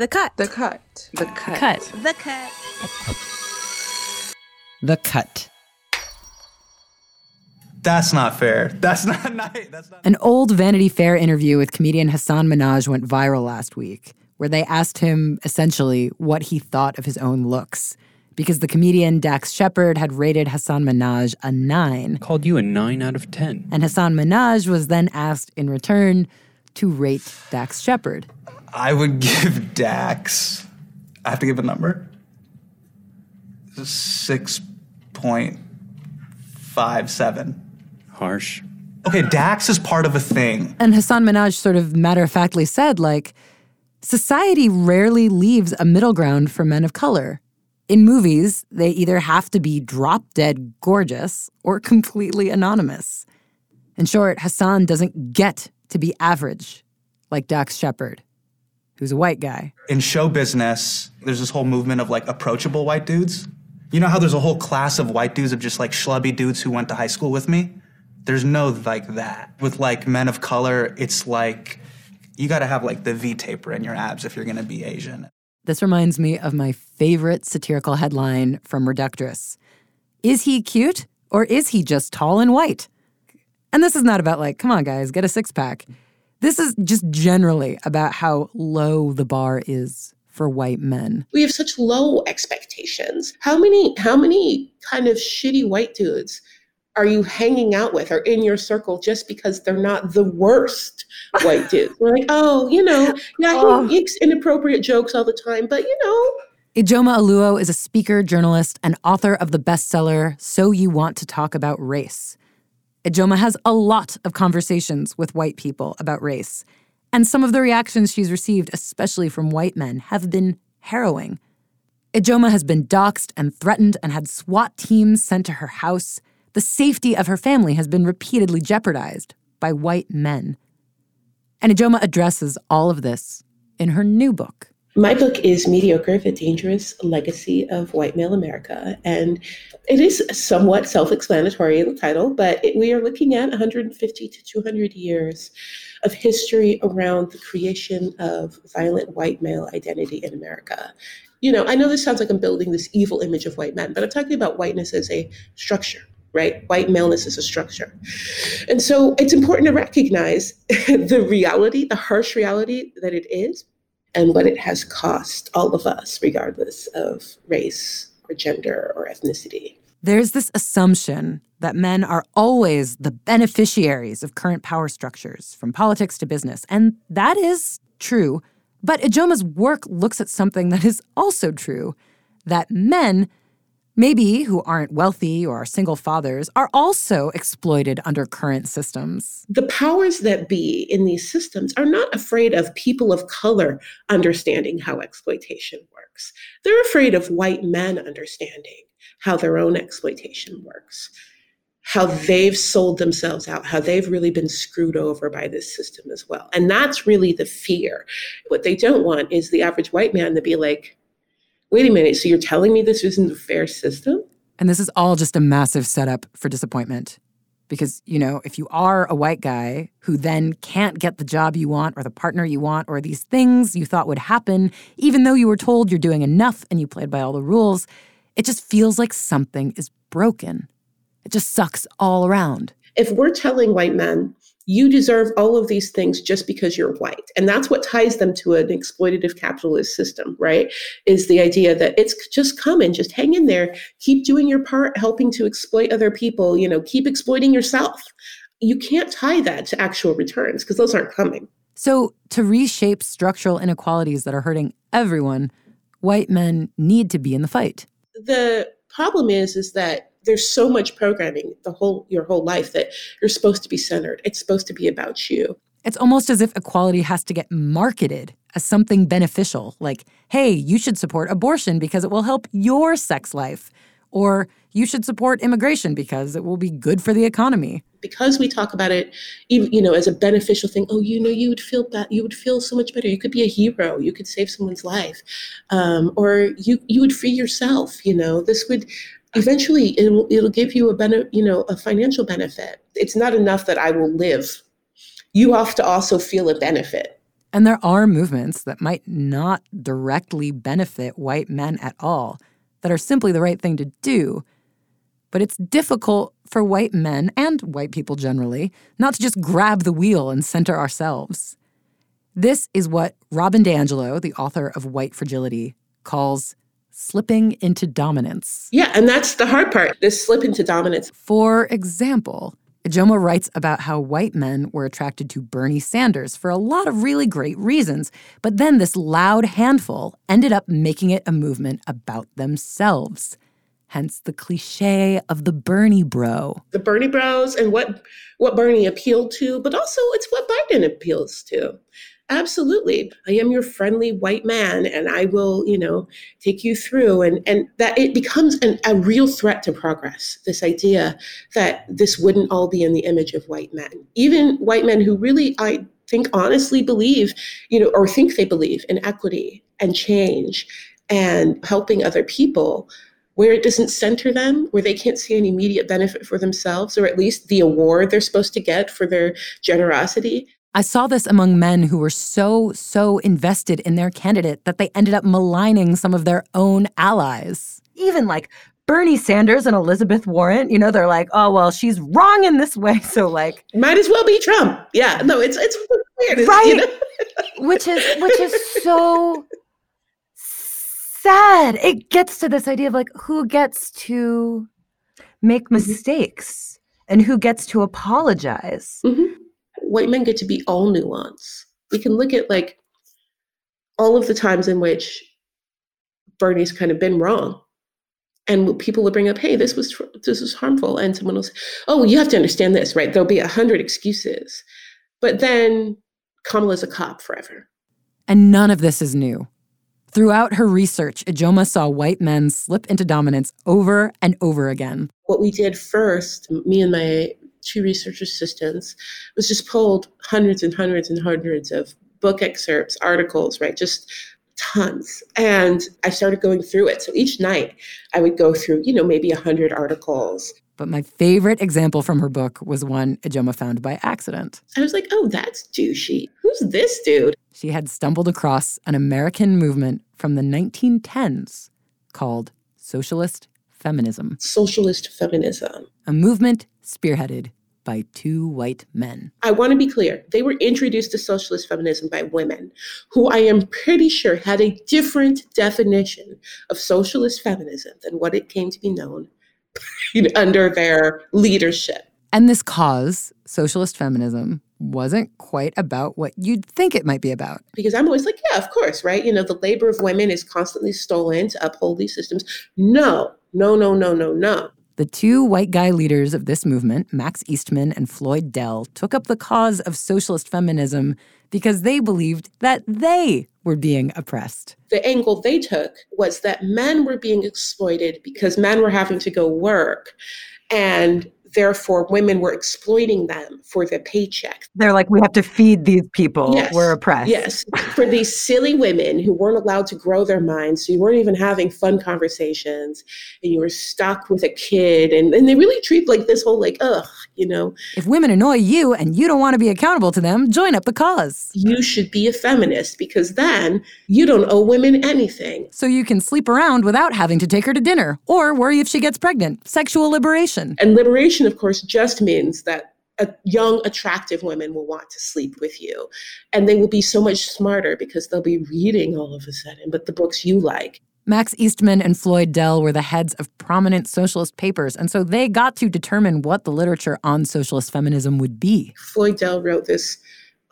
The cut. The cut. The cut. Cut. The cut. The cut. That's not fair. That's not nice. That's not. An old Vanity Fair interview with comedian Hassan Minhaj went viral last week, where they asked him essentially what he thought of his own looks. Because the comedian Dax Shepard had rated Hassan Minhaj a nine, Called you a 9 out of 10. and Hassan Minhaj was then asked in return to rate Dax Shepard. I would give Dax. I have to give a number. Six point five seven. Harsh. Okay, Dax is part of a thing. And Hassan Minhaj sort of matter of factly said, like, society rarely leaves a middle ground for men of color. In movies, they either have to be drop dead gorgeous or completely anonymous. In short, Hassan doesn't get to be average like Dax Shepard, who's a white guy. In show business, there's this whole movement of like approachable white dudes. You know how there's a whole class of white dudes of just like schlubby dudes who went to high school with me? There's no like that. With like men of color, it's like you gotta have like the V taper in your abs if you're gonna be Asian. This reminds me of my favorite satirical headline from Reductress Is he cute or is he just tall and white? And this is not about, like, come on, guys, get a six pack. This is just generally about how low the bar is for white men. We have such low expectations. How many how many kind of shitty white dudes are you hanging out with or in your circle just because they're not the worst white dudes? We're like, oh, you know, yeah, he makes oh. inappropriate jokes all the time, but you know, Ijeoma Oluo is a speaker, journalist, and author of the bestseller So You Want to Talk About Race. Ijeoma has a lot of conversations with white people about race, and some of the reactions she's received, especially from white men, have been harrowing. Ijeoma has been doxxed and threatened and had SWAT teams sent to her house. The safety of her family has been repeatedly jeopardized by white men. And Ijeoma addresses all of this in her new book. My book is Mediocre, The Dangerous Legacy of White Male America. And it is somewhat self explanatory in the title, but it, we are looking at 150 to 200 years of history around the creation of violent white male identity in America. You know, I know this sounds like I'm building this evil image of white men, but I'm talking about whiteness as a structure right? White maleness is a structure. And so it's important to recognize the reality, the harsh reality that it is, and what it has cost all of us, regardless of race or gender or ethnicity. There's this assumption that men are always the beneficiaries of current power structures, from politics to business. And that is true. But Ijeoma's work looks at something that is also true that men, maybe who aren't wealthy or are single fathers, are also exploited under current systems. The powers that be in these systems are not afraid of people of color understanding how exploitation works. They're afraid of white men understanding how their own exploitation works, how they've sold themselves out, how they've really been screwed over by this system as well. And that's really the fear. What they don't want is the average white man to be like, wait a minute, so you're telling me this isn't a fair system? And this is all just a massive setup for disappointment. Because, you know, if you are a white guy who then can't get the job you want or the partner you want or these things you thought would happen, even though you were told you're doing enough and you played by all the rules, it just feels like something is broken. It just sucks all around. If we're telling white men, you deserve all of these things just because you're white. And that's what ties them to an exploitative capitalist system, right? Is the idea that it's just coming, just hang in there, keep doing your part, helping to exploit other people, you know, keep exploiting yourself. You can't tie that to actual returns because those aren't coming. So, to reshape structural inequalities that are hurting everyone, white men need to be in the fight. The problem is is that there's so much programming the whole your whole life that you're supposed to be centered. It's supposed to be about you. It's almost as if equality has to get marketed as something beneficial, like, hey, you should support abortion because it will help your sex life, or you should support immigration because it will be good for the economy. Because we talk about it, you know, as a beneficial thing. Oh, you know, you would feel bad. You would feel so much better. You could be a hero. You could save someone's life, um, or you you would free yourself. You know, this would eventually it'll, it'll give you a benefit, you know, a financial benefit. It's not enough that I will live. You have to also feel a benefit. And there are movements that might not directly benefit white men at all, that are simply the right thing to do. But it's difficult for white men and white people generally not to just grab the wheel and center ourselves. This is what Robin DiAngelo, the author of White Fragility, calls slipping into dominance. Yeah, and that's the hard part this slip into dominance. For example, Ijeoma writes about how white men were attracted to Bernie Sanders for a lot of really great reasons, but then this loud handful ended up making it a movement about themselves. Hence the cliche of the Bernie bro. The Bernie bros and what what Bernie appealed to, but also it's what Biden appeals to. Absolutely. I am your friendly white man and I will, you know, take you through and and that it becomes an, a real threat to progress. This idea that this wouldn't all be in the image of white men. Even white men who really I think honestly believe, you know, or think they believe in equity and change and helping other people where it doesn't center them, where they can't see any immediate benefit for themselves, or at least the award they're supposed to get for their generosity. I saw this among men who were so, so invested in their candidate that they ended up maligning some of their own allies. Even like Bernie Sanders and Elizabeth Warren, you know, they're like, oh, well, she's wrong in this way. So, like, might as well be Trump. Yeah, no, it's, it's weird. Right. You know? which is, which is so sad. It gets to this idea of like, who gets to make Mm-hmm. mistakes and who gets to apologize. Mhm. White men get to be all nuance. We can look at like all of the times in which Bernie's kind of been wrong. And people will bring up, hey, this was this was harmful. And someone will say, oh, well, you have to understand this, right? There'll be a hundred excuses. But then Kamala's a cop forever. And none of this is new. Throughout her research, Ijeoma saw white men slip into dominance over and over again. What we did first, me and my two research assistants, was just pulled hundreds and hundreds and hundreds of book excerpts, articles, right? Just tons. And I started going through it. So each night I would go through, you know, maybe a hundred articles. But my favorite example from her book was one Ijeoma found by accident. I was like, oh, that's douchey. Who's this dude? She had stumbled across an American movement from the 1910s called Socialist Feminism, Socialist feminism. a movement spearheaded by two white men. I want to be clear. They were introduced to socialist feminism by women who I am pretty sure had a different definition of socialist feminism than what it came to be known under their leadership. And this cause, socialist feminism, wasn't quite about what you'd think it might be about. Because I'm always like, yeah, of course, right? You know, the labor of women is constantly stolen to uphold these systems. No, no, no, no, no, no. The two white guy leaders of this movement, Max Eastman and Floyd Dell, took up the cause of socialist feminism because they believed that they were being oppressed. The angle they took was that men were being exploited because men were having to go work. And therefore, women were exploiting them for their paycheck. They're like, we have to feed these people. Yes. We're oppressed. Yes, for these silly women who weren't allowed to grow their minds, so you weren't even having fun conversations, and you were stuck with a kid, and, and they really treat like this whole like, ugh, you know, If women annoy you and you don't want to be accountable to them, join up the cause. you should be a feminist because then you don't owe women anything. So you can sleep around without having to take her to dinner or worry if she gets pregnant. Sexual liberation. And liberation, of course, just means that a young, attractive women will want to sleep with you, and they will be so much smarter because they'll be reading all of a sudden, but the books you like. Max Eastman and Floyd Dell were the heads of prominent socialist papers, and so they got to determine what the literature on socialist feminism would be. Floyd Dell wrote this,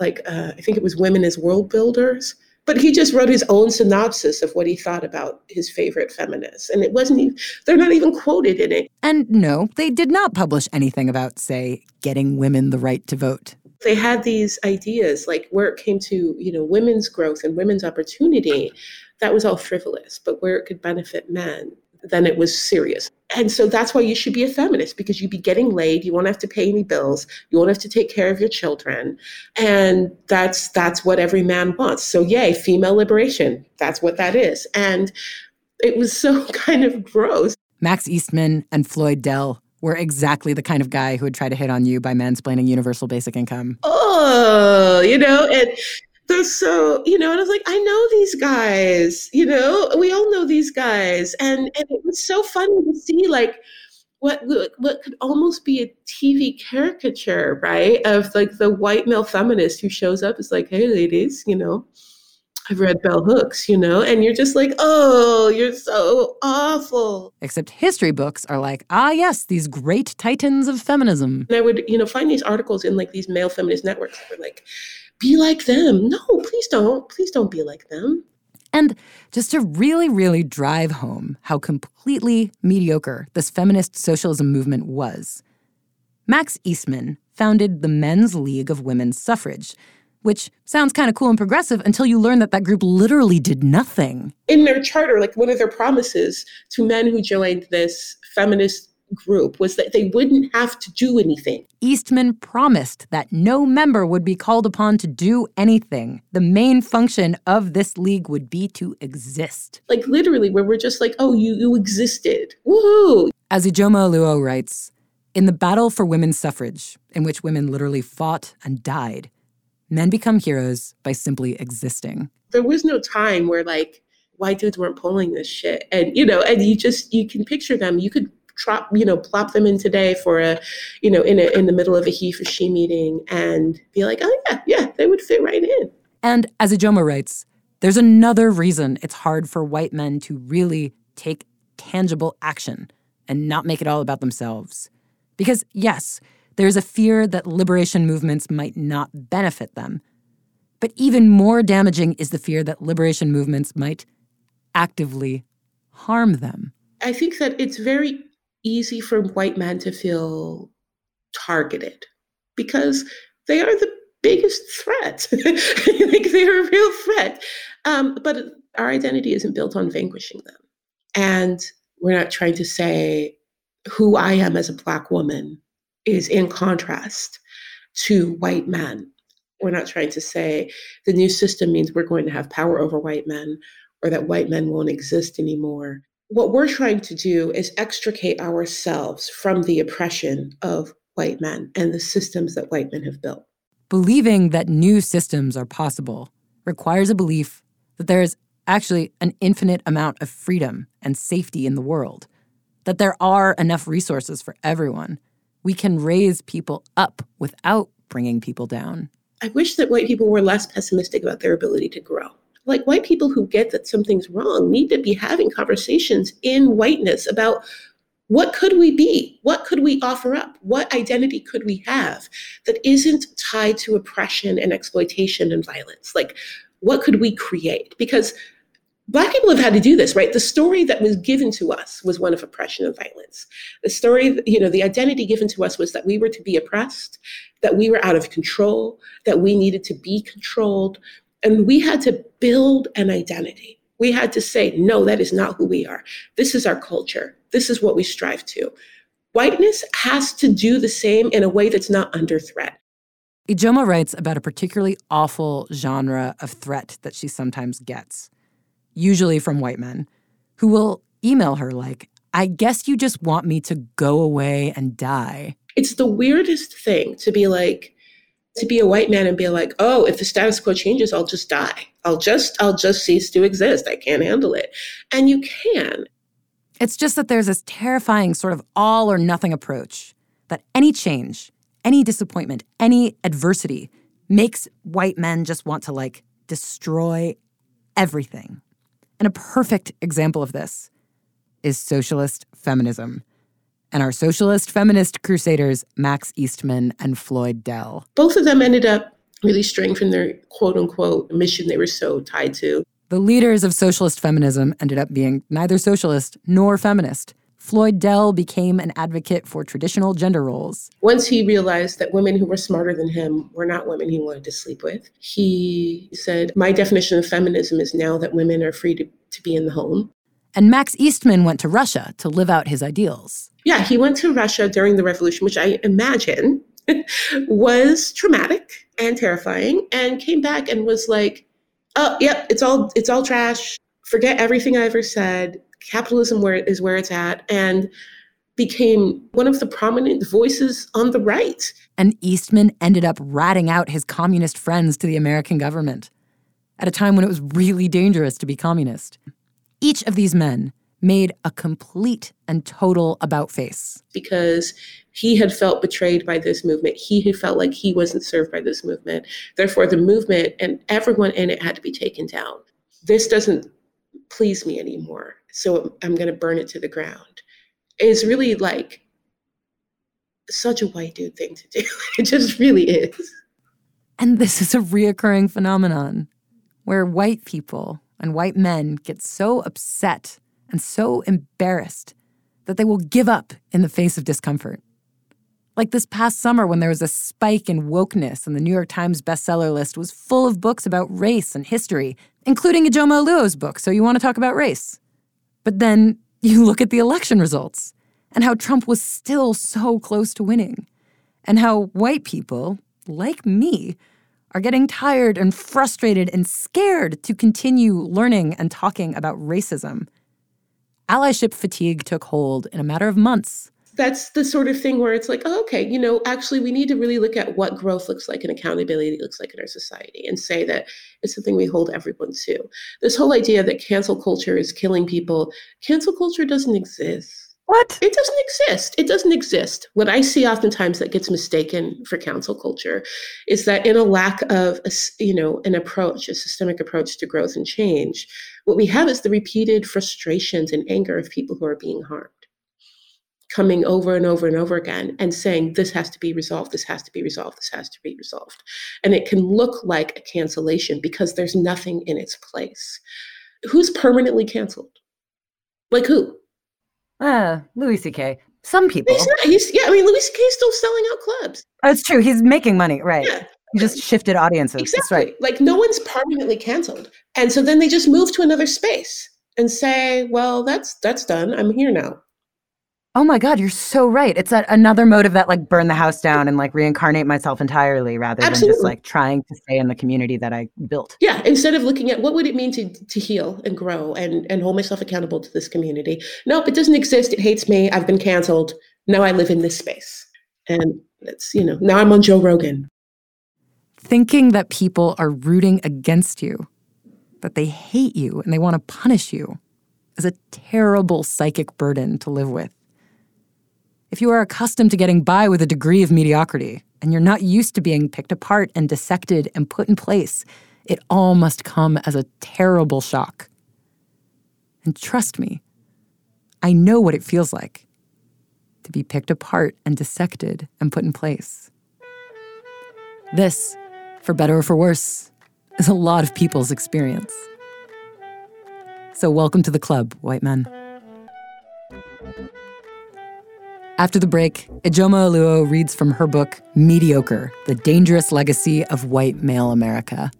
like, uh, I think it was Women as World Builders, but he just wrote his own synopsis of what he thought about his favorite feminists. And it wasn't, even, they're not even quoted in it. And no, they did not publish anything about, say, getting women the right to vote. They had these ideas, like where it came to, you know, women's growth and women's opportunity, that was all frivolous. But where it could benefit men, then it was serious. And so that's why you should be a feminist because you'd be getting laid, you won't have to pay any bills, you won't have to take care of your children. And that's that's what every man wants. So yay, female liberation. That's what that is. And it was so kind of gross. Max Eastman and Floyd Dell were exactly the kind of guy who would try to hit on you by mansplaining universal basic income. Oh, you know, and so you know and i was like i know these guys you know we all know these guys and and it was so funny to see like what what could almost be a TV caricature, right? Of like the white male feminist who shows up is like, "Hey, ladies, you know, I've read bell hooks, you know," and you're just like, "Oh, you're so awful." Except history books are like, "Ah, yes, these great titans of feminism." And I would, you know, find these articles in like these male feminist networks that were like, "Be like them." No, please don't. Please don't be like them. And just to really, really drive home how completely mediocre this feminist socialism movement was, Max Eastman founded the Men's League of Women's Suffrage, which sounds kind of cool and progressive until you learn that that group literally did nothing. In their charter, like one of their promises to men who joined this feminist group was that they wouldn't have to do anything. Eastman promised that no member would be called upon to do anything. The main function of this league would be to exist. Like literally, where we're just like, oh, you, you existed. Woohoo! As Ijeoma Oluo writes, in the battle for women's suffrage, in which women literally fought and died, men become heroes by simply existing. There was no time where like white dudes weren't pulling this shit. And you know, and you just you can picture them. You could you know, plop them in today for a, you know, in a, in the middle of a he for she meeting and be like, oh yeah, yeah, they would fit right in. And as Ijeoma writes, there's another reason it's hard for white men to really take tangible action and not make it all about themselves. Because yes, there's a fear that liberation movements might not benefit them. But even more damaging is the fear that liberation movements might actively harm them. I think that it's very easy for white men to feel targeted because they are the biggest threat. like they're a real threat. Um, but our identity isn't built on vanquishing them. And we're not trying to say who I am as a Black woman is in contrast to white men. We're not trying to say the new system means we're going to have power over white men or that white men won't exist anymore what we're trying to do is extricate ourselves from the oppression of white men and the systems that white men have built. Believing that new systems are possible requires a belief that there is actually an infinite amount of freedom and safety in the world, that there are enough resources for everyone. We can raise people up without bringing people down. I wish that white people were less pessimistic about their ability to grow like white people who get that something's wrong need to be having conversations in whiteness about what could we be? What could we offer up? What identity could we have that isn't tied to oppression and exploitation and violence? Like, what could we create? Because Black people have had to do this, right? The story that was given to us was one of oppression and violence. The story, you know, the identity given to us was that we were to be oppressed, that we were out of control, that we needed to be controlled, and we had to build an identity. We had to say, no, that is not who we are. This is our culture. This is what we strive to. Whiteness has to do the same in a way that's not under threat. Ijeoma writes about a particularly awful genre of threat that she sometimes gets, usually from white men, who will email her like, I guess you just want me to go away and die. It's the weirdest thing to be like, to be a white man and be like, oh, if the status quo changes, I'll just die. I'll just, I'll just cease to exist. I can't handle it. And you can. It's just that there's this terrifying sort of all or nothing approach that any change, any disappointment, any adversity makes white men just want to like destroy everything. And a perfect example of this is socialist feminism and our socialist feminist crusaders, Max Eastman and Floyd Dell. Both of them ended up really straying from their quote unquote mission they were so tied to. The leaders of socialist feminism ended up being neither socialist nor feminist. Floyd Dell became an advocate for traditional gender roles. Once he realized that women who were smarter than him were not women he wanted to sleep with, he said, My definition of feminism is now that women are free to, to be in the home. And Max Eastman went to Russia to live out his ideals. Yeah, he went to Russia during the revolution, which I imagine was traumatic and terrifying, and came back and was like, "Oh, yep, it's all it's all trash. Forget everything I ever said. Capitalism where is where it's at." And became one of the prominent voices on the right. And Eastman ended up ratting out his communist friends to the American government. at a time when it was really dangerous to be communist. Each of these men made a complete and total about face. Because he had felt betrayed by this movement. He had felt like he wasn't served by this movement. Therefore, the movement and everyone in it had to be taken down. This doesn't please me anymore. So I'm going to burn it to the ground. It's really like such a white dude thing to do. it just really is. And this is a reoccurring phenomenon where white people and white men get so upset and so embarrassed that they will give up in the face of discomfort. Like this past summer, when there was a spike in wokeness and the New York Times bestseller list was full of books about race and history, including Ijeoma Oluo's book, So You Want to Talk About Race. But then you look at the election results and how Trump was still so close to winning, and how white people, like me, are getting tired and frustrated and scared to continue learning and talking about racism allyship fatigue took hold in a matter of months. That's the sort of thing where it's like, oh, okay, you know, actually, we need to really look at what growth looks like and accountability looks like in our society and say that it's something we hold everyone to. This whole idea that cancel culture is killing people, cancel culture doesn't exist what? It doesn't exist. It doesn't exist. What I see oftentimes that gets mistaken for cancel culture is that in a lack of, a, you know, an approach, a systemic approach to growth and change, what we have is the repeated frustrations and anger of people who are being harmed coming over and over and over again and saying this has to be resolved this has to be resolved this has to be resolved and it can look like a cancellation because there's nothing in its place who's permanently canceled like who uh, Louis C.K. Some people. He's not. He's yeah. I mean, Louis C.K. is still selling out clubs. Oh, it's true. He's making money, right? Yeah. He just shifted audiences. Exactly. That's right. Like no one's permanently canceled, and so then they just move to another space and say, "Well, that's that's done. I'm here now." Oh my God, you're so right. It's that another motive that like burn the house down and like reincarnate myself entirely rather Absolutely. than just like trying to stay in the community that I built. Yeah, instead of looking at what would it mean to to heal and grow and and hold myself accountable to this community. Nope, it doesn't exist. It hates me. I've been canceled. Now I live in this space. And it's, you know, now I'm on Joe Rogan. Thinking that people are rooting against you, that they hate you and they want to punish you is a terrible psychic burden to live with. If you are accustomed to getting by with a degree of mediocrity, and you're not used to being picked apart and dissected and put in place, it all must come as a terrible shock. And trust me, I know what it feels like to be picked apart and dissected and put in place. This, for better or for worse, is a lot of people's experience. So, welcome to the club, white men. After the break, Ijeoma Oluo reads from her book, Mediocre The Dangerous Legacy of White Male America.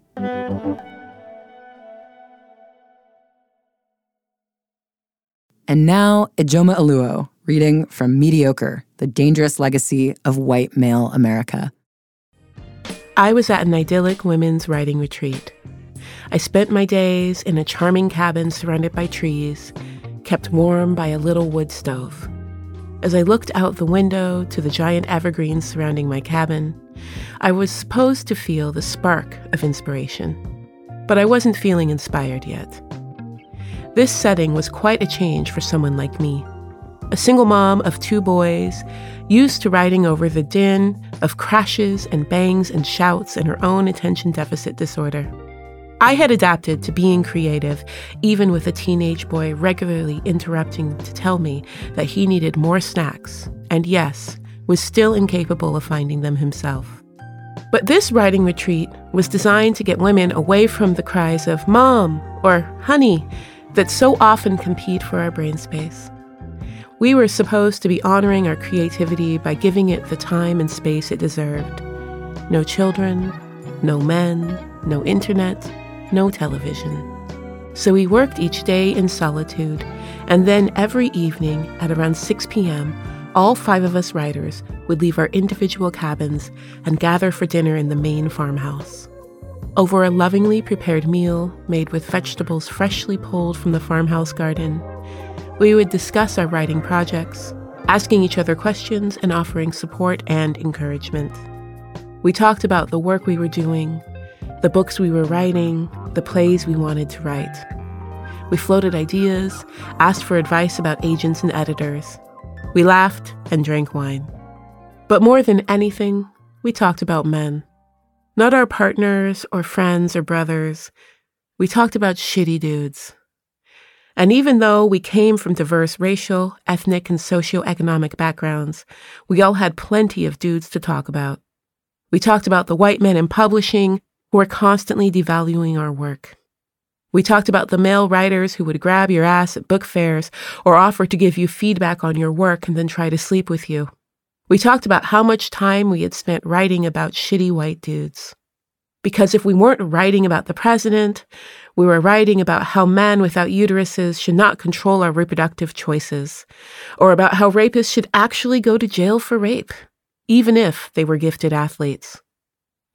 And now, Ijeoma Oluo reading from Mediocre The Dangerous Legacy of White Male America. I was at an idyllic women's writing retreat. I spent my days in a charming cabin surrounded by trees, kept warm by a little wood stove. As I looked out the window to the giant evergreens surrounding my cabin, I was supposed to feel the spark of inspiration. But I wasn't feeling inspired yet. This setting was quite a change for someone like me. A single mom of two boys, used to riding over the din of crashes and bangs and shouts and her own attention deficit disorder. I had adapted to being creative, even with a teenage boy regularly interrupting to tell me that he needed more snacks, and yes, was still incapable of finding them himself. But this writing retreat was designed to get women away from the cries of mom or honey that so often compete for our brain space. We were supposed to be honoring our creativity by giving it the time and space it deserved. No children, no men, no internet, no television. So we worked each day in solitude, and then every evening at around 6 p.m., all five of us writers would leave our individual cabins and gather for dinner in the main farmhouse. Over a lovingly prepared meal made with vegetables freshly pulled from the farmhouse garden, we would discuss our writing projects, asking each other questions and offering support and encouragement. We talked about the work we were doing, the books we were writing, the plays we wanted to write. We floated ideas, asked for advice about agents and editors. We laughed and drank wine. But more than anything, we talked about men. Not our partners or friends or brothers. We talked about shitty dudes. And even though we came from diverse racial, ethnic, and socioeconomic backgrounds, we all had plenty of dudes to talk about. We talked about the white men in publishing who are constantly devaluing our work. We talked about the male writers who would grab your ass at book fairs or offer to give you feedback on your work and then try to sleep with you. We talked about how much time we had spent writing about shitty white dudes. Because if we weren't writing about the president, we were writing about how men without uteruses should not control our reproductive choices, or about how rapists should actually go to jail for rape, even if they were gifted athletes.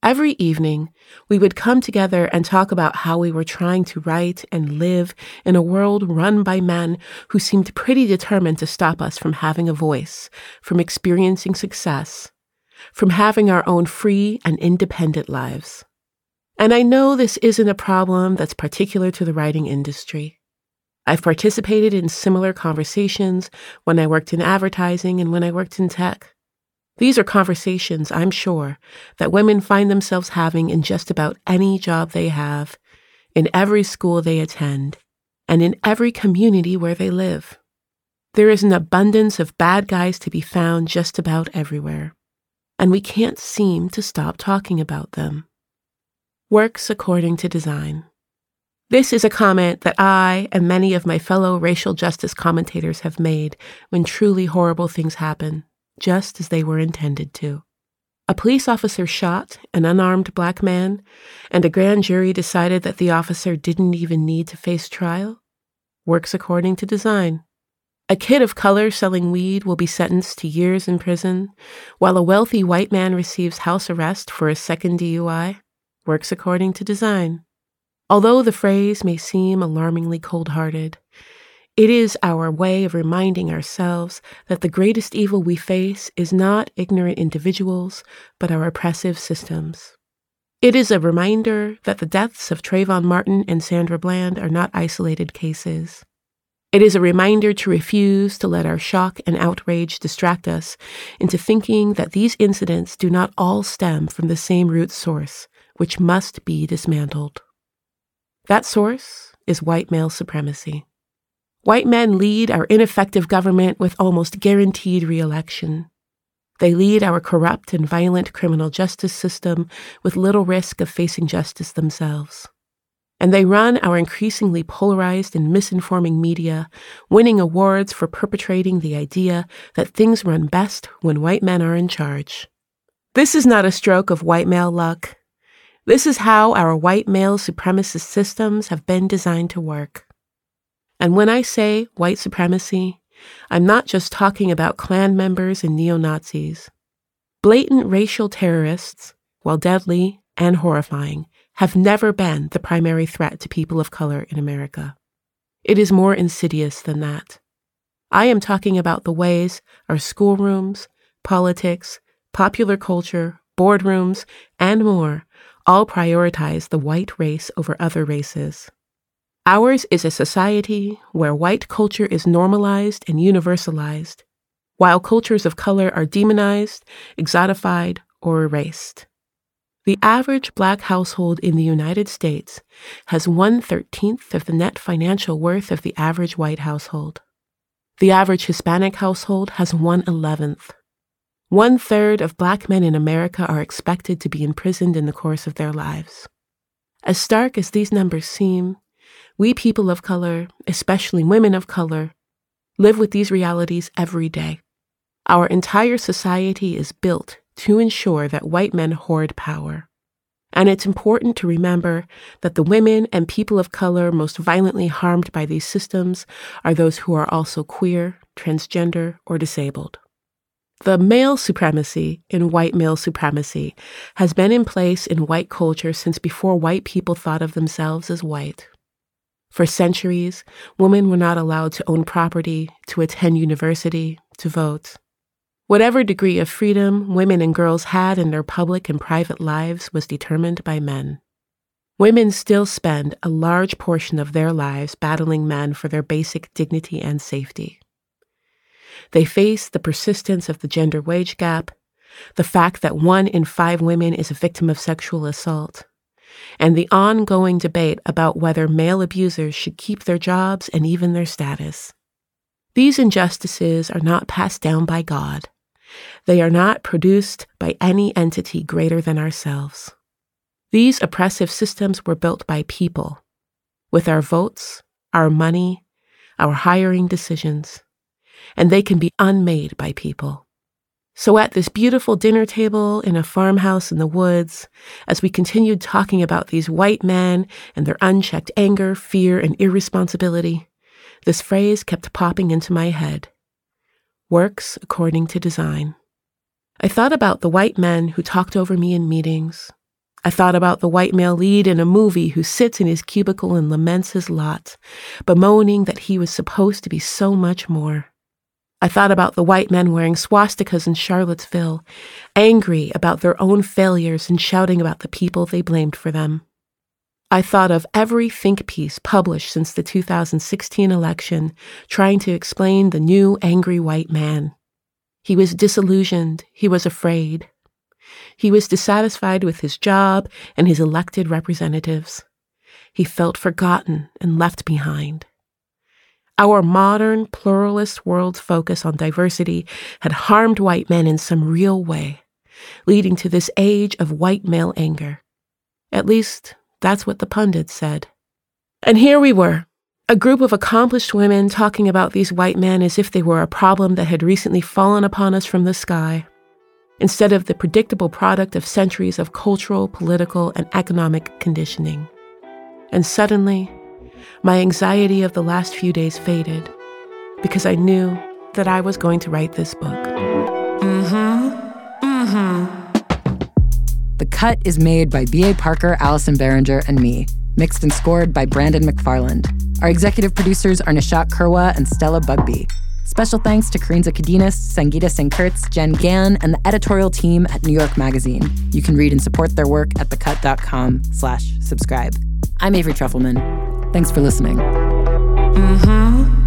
Every evening, we would come together and talk about how we were trying to write and live in a world run by men who seemed pretty determined to stop us from having a voice, from experiencing success, from having our own free and independent lives. And I know this isn't a problem that's particular to the writing industry. I've participated in similar conversations when I worked in advertising and when I worked in tech. These are conversations, I'm sure, that women find themselves having in just about any job they have, in every school they attend, and in every community where they live. There is an abundance of bad guys to be found just about everywhere, and we can't seem to stop talking about them. Works according to design. This is a comment that I and many of my fellow racial justice commentators have made when truly horrible things happen just as they were intended to. A police officer shot an unarmed black man, and a grand jury decided that the officer didn't even need to face trial? Works according to design. A kid of color selling weed will be sentenced to years in prison, while a wealthy white man receives house arrest for a second DUI? Works according to design. Although the phrase may seem alarmingly cold hearted, it is our way of reminding ourselves that the greatest evil we face is not ignorant individuals, but our oppressive systems. It is a reminder that the deaths of Trayvon Martin and Sandra Bland are not isolated cases. It is a reminder to refuse to let our shock and outrage distract us into thinking that these incidents do not all stem from the same root source, which must be dismantled. That source is white male supremacy. White men lead our ineffective government with almost guaranteed reelection. They lead our corrupt and violent criminal justice system with little risk of facing justice themselves. And they run our increasingly polarized and misinforming media, winning awards for perpetrating the idea that things run best when white men are in charge. This is not a stroke of white male luck. This is how our white male supremacist systems have been designed to work. And when I say white supremacy, I'm not just talking about Klan members and neo Nazis. Blatant racial terrorists, while deadly and horrifying, have never been the primary threat to people of color in America. It is more insidious than that. I am talking about the ways our schoolrooms, politics, popular culture, boardrooms, and more all prioritize the white race over other races. Ours is a society where white culture is normalized and universalized, while cultures of color are demonized, exotified, or erased. The average black household in the United States has one thirteenth of the net financial worth of the average white household. The average Hispanic household has one eleventh. One third of black men in America are expected to be imprisoned in the course of their lives. As stark as these numbers seem, we people of color, especially women of color, live with these realities every day. Our entire society is built to ensure that white men hoard power. And it's important to remember that the women and people of color most violently harmed by these systems are those who are also queer, transgender, or disabled. The male supremacy in white male supremacy has been in place in white culture since before white people thought of themselves as white. For centuries, women were not allowed to own property, to attend university, to vote. Whatever degree of freedom women and girls had in their public and private lives was determined by men. Women still spend a large portion of their lives battling men for their basic dignity and safety. They face the persistence of the gender wage gap, the fact that one in five women is a victim of sexual assault, and the ongoing debate about whether male abusers should keep their jobs and even their status. These injustices are not passed down by God. They are not produced by any entity greater than ourselves. These oppressive systems were built by people, with our votes, our money, our hiring decisions, and they can be unmade by people. So, at this beautiful dinner table in a farmhouse in the woods, as we continued talking about these white men and their unchecked anger, fear, and irresponsibility, this phrase kept popping into my head works according to design. I thought about the white men who talked over me in meetings, I thought about the white male lead in a movie who sits in his cubicle and laments his lot, bemoaning that he was supposed to be so much more. I thought about the white men wearing swastikas in Charlottesville, angry about their own failures and shouting about the people they blamed for them. I thought of every think piece published since the 2016 election trying to explain the new angry white man. He was disillusioned, he was afraid, he was dissatisfied with his job and his elected representatives. He felt forgotten and left behind. Our modern pluralist world's focus on diversity had harmed white men in some real way, leading to this age of white male anger. At least, that's what the pundits said. And here we were, a group of accomplished women talking about these white men as if they were a problem that had recently fallen upon us from the sky instead of the predictable product of centuries of cultural, political, and economic conditioning. And suddenly, my anxiety of the last few days faded because I knew that I was going to write this book. Mm-hmm. Mm-hmm. The Cut is made by B.A. Parker, Allison Behringer, and me, mixed and scored by Brandon McFarland. Our executive producers are Nishat Kurwa and Stella Bugbee. Special thanks to Karinza Kadinas, Sangita Singh Jen Gann, and the editorial team at New York Magazine. You can read and support their work at thecut.com slash subscribe. I'm Avery Trufelman. Thanks for listening. Mm-hmm.